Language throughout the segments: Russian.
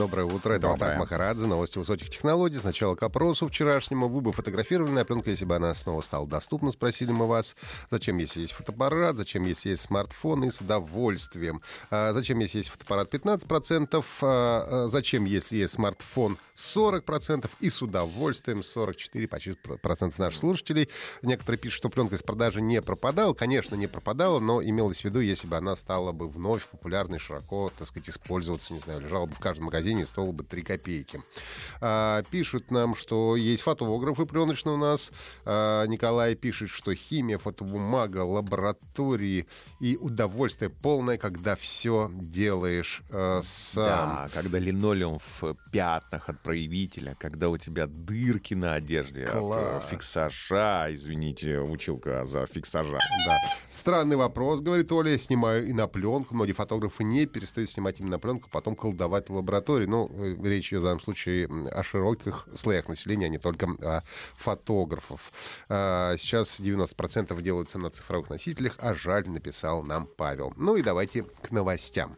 Доброе утро, это Доброе. Вахтанг Махарадзе, новости высоких технологий. Сначала к опросу вчерашнему. Вы бы фотографировали на пленку, если бы она снова стала доступна, спросили мы вас. Зачем, если есть фотоаппарат? Зачем, если есть смартфон? И с удовольствием. А, зачем, если есть фотоаппарат 15%? А, а, зачем, если есть смартфон 40%? И с удовольствием 44% почти процентов наших слушателей. Некоторые пишут, что пленка из продажи не пропадала. Конечно, не пропадала, но имелось в виду, если бы она стала бы вновь популярной, широко, так сказать, использоваться, не знаю, лежала бы в каждом магазине и стоила бы 3 копейки. А, пишут нам, что есть фотографы пленочные у нас. А, Николай пишет, что химия, фотобумага, лаборатории и удовольствие полное, когда все делаешь э, сам. Да, когда линолеум в пятнах от проявителя, когда у тебя дырки на одежде Класс. от э, фиксажа, извините, училка за фиксажа. Да. Странный вопрос, говорит Оля. Снимаю и на пленку. Многие фотографы не перестают снимать именно на пленку, потом колдовать в лаборатории. Ну, э, речь идет в данном случае о широких слоях населения, а не только о фотографов. А, Сейчас 90% делаются на цифровых носителях, а жаль, написал нам Павел. Ну и давайте к новостям.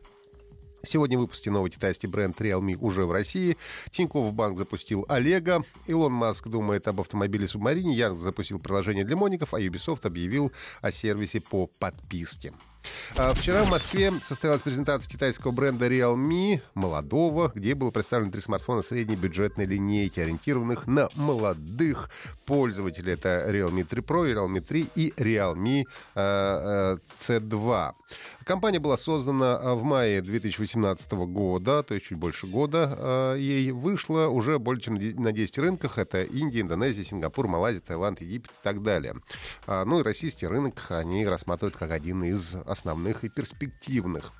Сегодня в выпуске новый китайский бренд Realme уже в России. Тинькофф Банк запустил Олега. Илон Маск думает об автомобиле Субмарине. Яндекс запустил приложение для моников, а Ubisoft объявил о сервисе по подписке. А Вчера в Москве состоялась презентация китайского бренда Realme, молодого, где было представлено три смартфона средней бюджетной линейки, ориентированных на молодых пользователей. Это Realme 3 Pro, Realme 3 и Realme э, э, C2. Компания была создана в мае 2018 года, то есть чуть больше года ей вышло уже более чем на 10 рынках. Это Индия, Индонезия, Сингапур, Малайзия, Таиланд, Египет и так далее. А, Ну и российский рынок они рассматривают как один из основных и перспективных.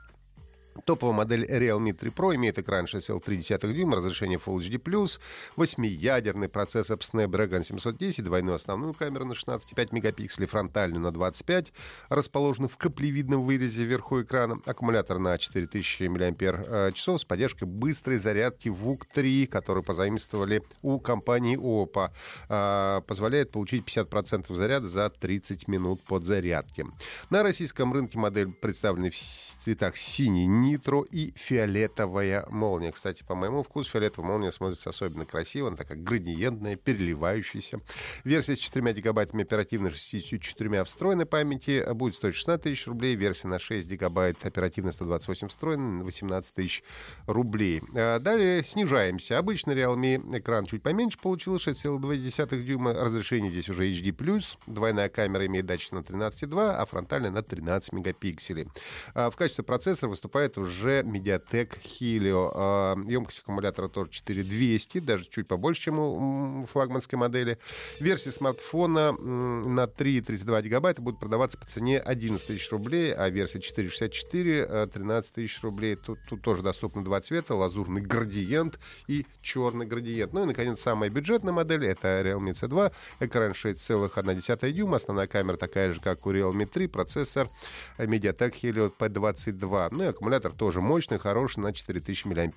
Топовая модель Realme 3 Pro имеет экран 6,3 дюйма, разрешение Full HD+, 8-ядерный процессор Snapdragon 710, двойную основную камеру на 16,5 мегапикселей, фронтальную на 25, расположенную в каплевидном вырезе вверху экрана, аккумулятор на 4000 мАч с поддержкой быстрой зарядки VOOC-3, которую позаимствовали у компании Oppo. А, Позволяет получить 50% заряда за 30 минут подзарядки. На российском рынке модель представлена в цветах синий нитро и фиолетовая молния. Кстати, по моему вкусу фиолетовая молния смотрится особенно красиво. Она такая градиентная, переливающаяся. Версия с 4 гигабайтами оперативной, 64 встроенной памяти будет стоить 16 тысяч рублей. Версия на 6 гигабайт оперативной 128 встроенной 18 тысяч рублей. А Далее снижаемся. Обычно Realme экран чуть поменьше получилось, 6,2 дюйма. Разрешение здесь уже HD+. Двойная камера имеет датчик на 13,2, а фронтальная на 13 мегапикселей. А В качестве процессора выступает уже Mediatek Helio. А, Емкость аккумулятора тоже 4200, даже чуть побольше, чем у флагманской модели. Версия смартфона на 3,32 гигабайта будет продаваться по цене 11 тысяч рублей, а версия 464 э, 13 тысяч рублей. Тут, тут тоже доступны два цвета, лазурный градиент и черный градиент. Ну и, наконец, самая бюджетная модель — это Realme C2. Экран 6,1 дюйма, основная камера такая же, как у Realme 3, процессор э, Mediatek Helio P22. Ну и аккумулятор тоже мощный, хороший, на 4000 мАч.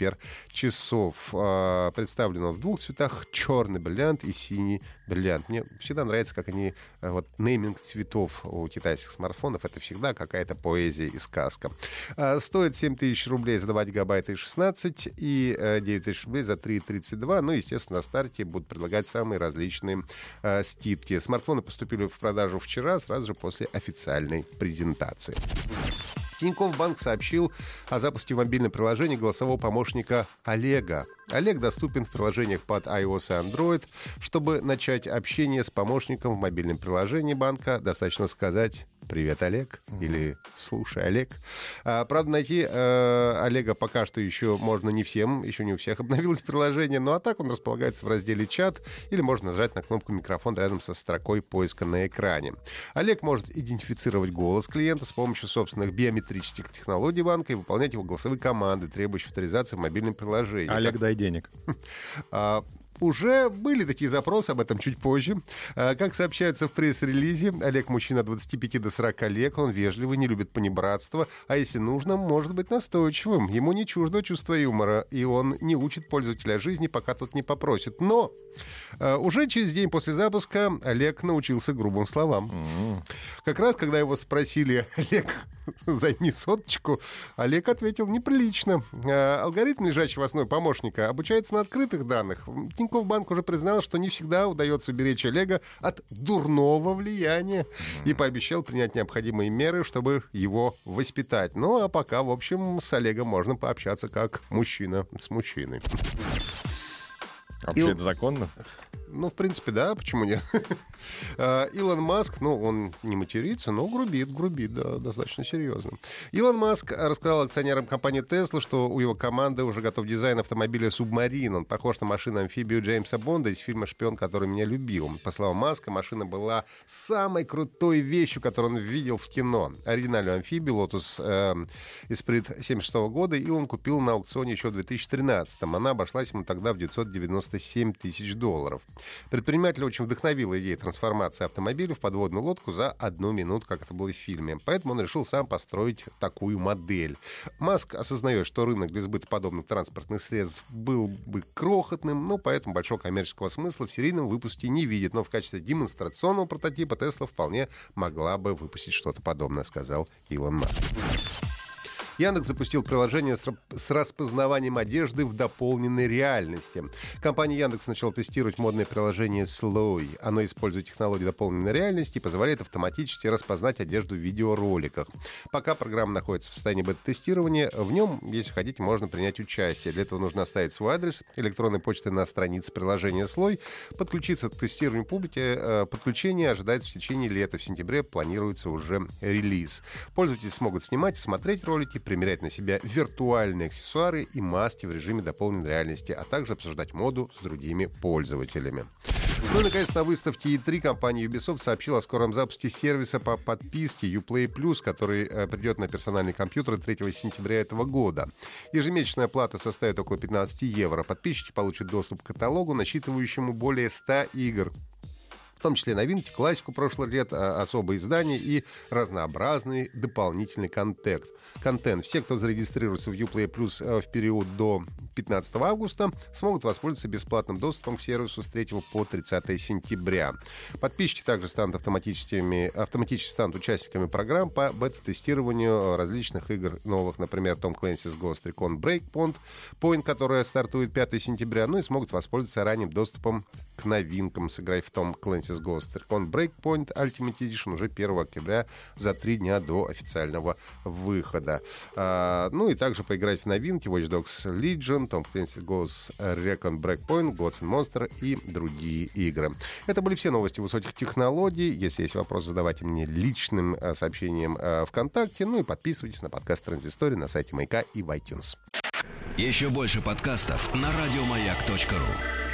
А, Представлено в двух цветах, черный бриллиант и синий бриллиант. Мне всегда нравится, как они, э, вот нейминг цветов у китайских смартфонов, это всегда какая-то поэзия и сказка. А, Стоит 7000 рублей за 2 гигабайта и 16, и э, 9000 рублей за 3,32. Ну, естественно, на старте будут предлагать самые различные э, скидки. Смартфоны поступили в продажу вчера, сразу же после официальной презентации. Тинькофф Банк сообщил о запуске в мобильном приложении голосового помощника Олега. Олег доступен в приложениях под iOS и Android. Чтобы начать общение с помощником в мобильном приложении банка, достаточно сказать «Привет, Олег» или «Слушай, Олег». А, правда, найти э, Олега пока что еще можно не всем, еще не у всех обновилось приложение, ну а так он располагается в разделе «Чат» или можно нажать на кнопку «Микрофон» рядом со строкой поиска на экране. Олег может идентифицировать голос клиента с помощью собственных биометрических технологий банка и выполнять его голосовые команды, требующие авторизации в мобильном приложении. Олег, дай денег. Уже были такие запросы, об этом чуть позже. А, как сообщается в пресс-релизе, Олег мужчина от 25 до 40 лет, он вежливый, не любит понебратство, а если нужно, может быть настойчивым. Ему не чуждо чувство юмора, и он не учит пользователя жизни, пока тот не попросит. Но а, уже через день после запуска Олег научился грубым словам. Как раз, когда его спросили, Олег, займи соточку, Олег ответил неприлично. А, алгоритм, лежащий в основе помощника, обучается на открытых данных. Тинькофф Банк уже признал, что не всегда удается уберечь Олега от дурного влияния и пообещал принять необходимые меры, чтобы его воспитать. Ну, а пока, в общем, с Олегом можно пообщаться как мужчина с мужчиной. Вообще И- это законно? Ну, в принципе, да, почему нет? А, Илон Маск, ну, он не матерится, но грубит, грубит, да, достаточно серьезно. Илон Маск рассказал акционерам компании Tesla, что у его команды уже готов дизайн автомобиля Submarine. Он похож на машину-амфибию Джеймса Бонда из фильма «Шпион, который меня любил». По словам Маска, машина была самой крутой вещью, которую он видел в кино. Оригинальную амфибию Lotus Esprit 76 года Илон купил на аукционе еще в 2013 Она обошлась ему тогда в 997 тысяч долларов. Предпринимателя очень вдохновила идея трансформации автомобиля в подводную лодку за одну минуту, как это было в фильме. Поэтому он решил сам построить такую модель. Маск осознает, что рынок для сбыта подобных транспортных средств был бы крохотным, но поэтому большого коммерческого смысла в серийном выпуске не видит. Но в качестве демонстрационного прототипа Тесла вполне могла бы выпустить что-то подобное, сказал Илон Маск. Яндекс запустил приложение с, распознаванием одежды в дополненной реальности. Компания Яндекс начала тестировать модное приложение Slowy. Оно использует технологию дополненной реальности и позволяет автоматически распознать одежду в видеороликах. Пока программа находится в состоянии бета-тестирования, в нем, если хотите, можно принять участие. Для этого нужно оставить свой адрес электронной почты на странице приложения Слой, подключиться к тестированию публики. Э, Подключение ожидается в течение лета. В сентябре планируется уже релиз. Пользователи смогут снимать и смотреть ролики, примерять на себя виртуальные аксессуары и маски в режиме дополненной реальности, а также обсуждать моду с другими пользователями. Ну и, наконец, на выставке E3 компания Ubisoft сообщила о скором запуске сервиса по подписке Uplay Plus, который э, придет на персональный компьютер 3 сентября этого года. Ежемесячная плата составит около 15 евро. Подписчики получат доступ к каталогу, насчитывающему более 100 игр в том числе новинки, классику прошлых лет, а, особые издания и разнообразный дополнительный контент. контент. Все, кто зарегистрируется в Uplay Plus э, в период до 15 августа, смогут воспользоваться бесплатным доступом к сервису с 3 по 30 сентября. Подписчики также станут автоматическими, автоматически станут участниками программ по бета-тестированию различных игр новых, например, Tom Clancy's Ghost Recon Breakpoint, Point, которая стартует 5 сентября, ну и смогут воспользоваться ранним доступом к новинкам, сыграв в Tom Clancy's Ghost Recon Breakpoint Ultimate Edition уже 1 октября за три дня до официального выхода. А, ну и также поиграть в новинки Watch Dogs Legion, Tom Clancy's Ghost Recon Breakpoint, Gods and Monster и другие игры. Это были все новости высоких технологий. Если есть вопросы, задавайте мне личным а, сообщением а, ВКонтакте. Ну и подписывайтесь на подкаст Транзистория на сайте Маяка и в iTunes. Еще больше подкастов на радиомаяк.ру.